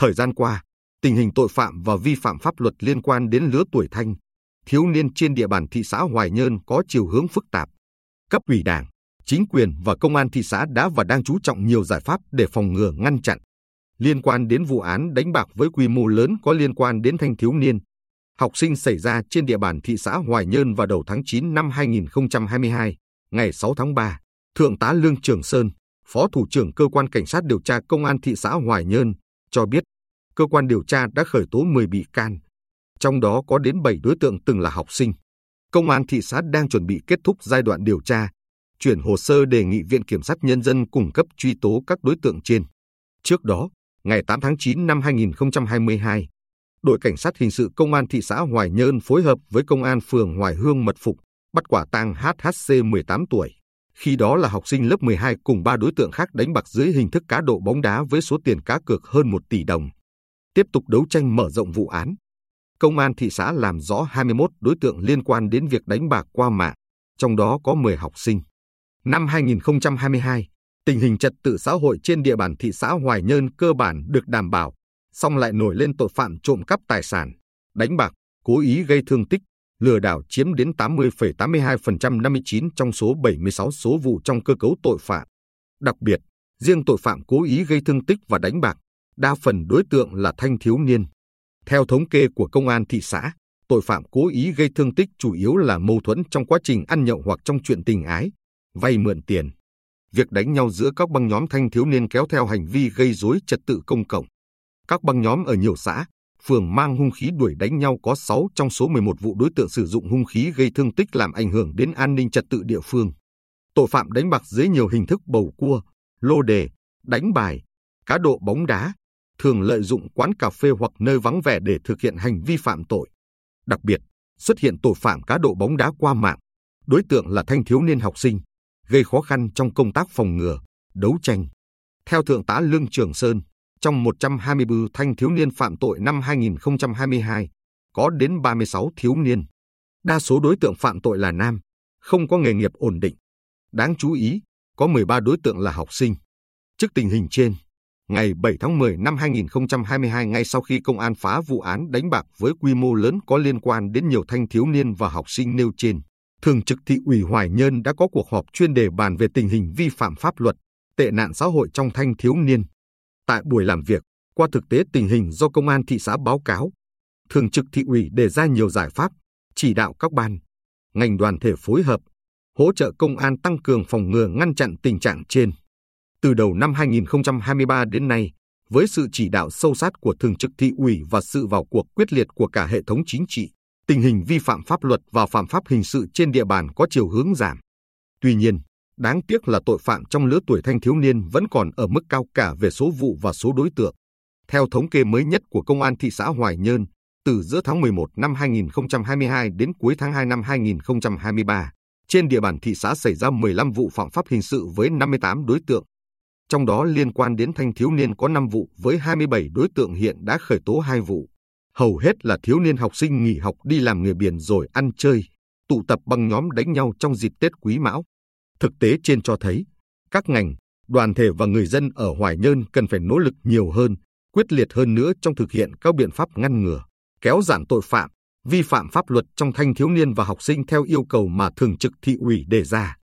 Thời gian qua, tình hình tội phạm và vi phạm pháp luật liên quan đến lứa tuổi thanh, thiếu niên trên địa bàn thị xã Hoài Nhơn có chiều hướng phức tạp. Cấp ủy Đảng, chính quyền và công an thị xã đã và đang chú trọng nhiều giải pháp để phòng ngừa ngăn chặn. Liên quan đến vụ án đánh bạc với quy mô lớn có liên quan đến thanh thiếu niên, học sinh xảy ra trên địa bàn thị xã Hoài Nhơn vào đầu tháng 9 năm 2022, ngày 6 tháng 3, Thượng tá Lương Trường Sơn, Phó Thủ trưởng Cơ quan Cảnh sát điều tra Công an thị xã Hoài Nhơn, cho biết cơ quan điều tra đã khởi tố 10 bị can, trong đó có đến 7 đối tượng từng là học sinh. Công an thị xã đang chuẩn bị kết thúc giai đoạn điều tra, chuyển hồ sơ đề nghị Viện Kiểm sát Nhân dân cung cấp truy tố các đối tượng trên. Trước đó, ngày 8 tháng 9 năm 2022, đội cảnh sát hình sự công an thị xã Hoài Nhơn phối hợp với công an phường Hoài Hương mật phục, bắt quả tang HHC 18 tuổi. Khi đó là học sinh lớp 12 cùng ba đối tượng khác đánh bạc dưới hình thức cá độ bóng đá với số tiền cá cược hơn 1 tỷ đồng. Tiếp tục đấu tranh mở rộng vụ án. Công an thị xã làm rõ 21 đối tượng liên quan đến việc đánh bạc qua mạng, trong đó có 10 học sinh. Năm 2022, tình hình trật tự xã hội trên địa bàn thị xã Hoài Nhơn cơ bản được đảm bảo, song lại nổi lên tội phạm trộm cắp tài sản, đánh bạc, cố ý gây thương tích, lừa đảo chiếm đến 80,82% 59 trong số 76 số vụ trong cơ cấu tội phạm. Đặc biệt, riêng tội phạm cố ý gây thương tích và đánh bạc, đa phần đối tượng là thanh thiếu niên. Theo thống kê của công an thị xã, tội phạm cố ý gây thương tích chủ yếu là mâu thuẫn trong quá trình ăn nhậu hoặc trong chuyện tình ái, vay mượn tiền. Việc đánh nhau giữa các băng nhóm thanh thiếu niên kéo theo hành vi gây rối trật tự công cộng. Các băng nhóm ở nhiều xã, phường mang hung khí đuổi đánh nhau có 6 trong số 11 vụ đối tượng sử dụng hung khí gây thương tích làm ảnh hưởng đến an ninh trật tự địa phương. Tội phạm đánh bạc dưới nhiều hình thức bầu cua, lô đề, đánh bài, cá độ bóng đá, thường lợi dụng quán cà phê hoặc nơi vắng vẻ để thực hiện hành vi phạm tội. Đặc biệt, xuất hiện tội phạm cá độ bóng đá qua mạng, đối tượng là thanh thiếu niên học sinh, gây khó khăn trong công tác phòng ngừa, đấu tranh. Theo Thượng tá Lương Trường Sơn, trong 124 thanh thiếu niên phạm tội năm 2022, có đến 36 thiếu niên. Đa số đối tượng phạm tội là nam, không có nghề nghiệp ổn định. Đáng chú ý, có 13 đối tượng là học sinh. Trước tình hình trên, ngày 7 tháng 10 năm 2022 ngay sau khi công an phá vụ án đánh bạc với quy mô lớn có liên quan đến nhiều thanh thiếu niên và học sinh nêu trên, Thường trực thị ủy Hoài Nhơn đã có cuộc họp chuyên đề bàn về tình hình vi phạm pháp luật, tệ nạn xã hội trong thanh thiếu niên. Tại buổi làm việc, qua thực tế tình hình do công an thị xã báo cáo, Thường trực thị ủy đề ra nhiều giải pháp, chỉ đạo các ban, ngành đoàn thể phối hợp, hỗ trợ công an tăng cường phòng ngừa ngăn chặn tình trạng trên. Từ đầu năm 2023 đến nay, với sự chỉ đạo sâu sát của Thường trực thị ủy và sự vào cuộc quyết liệt của cả hệ thống chính trị, tình hình vi phạm pháp luật và phạm pháp hình sự trên địa bàn có chiều hướng giảm. Tuy nhiên, đáng tiếc là tội phạm trong lứa tuổi thanh thiếu niên vẫn còn ở mức cao cả về số vụ và số đối tượng. Theo thống kê mới nhất của Công an thị xã Hoài Nhơn, từ giữa tháng 11 năm 2022 đến cuối tháng 2 năm 2023, trên địa bàn thị xã xảy ra 15 vụ phạm pháp hình sự với 58 đối tượng. Trong đó liên quan đến thanh thiếu niên có 5 vụ với 27 đối tượng hiện đã khởi tố 2 vụ hầu hết là thiếu niên học sinh nghỉ học đi làm nghề biển rồi ăn chơi, tụ tập băng nhóm đánh nhau trong dịp Tết Quý Mão. Thực tế trên cho thấy, các ngành, đoàn thể và người dân ở Hoài Nhơn cần phải nỗ lực nhiều hơn, quyết liệt hơn nữa trong thực hiện các biện pháp ngăn ngừa, kéo giảm tội phạm, vi phạm pháp luật trong thanh thiếu niên và học sinh theo yêu cầu mà thường trực thị ủy đề ra.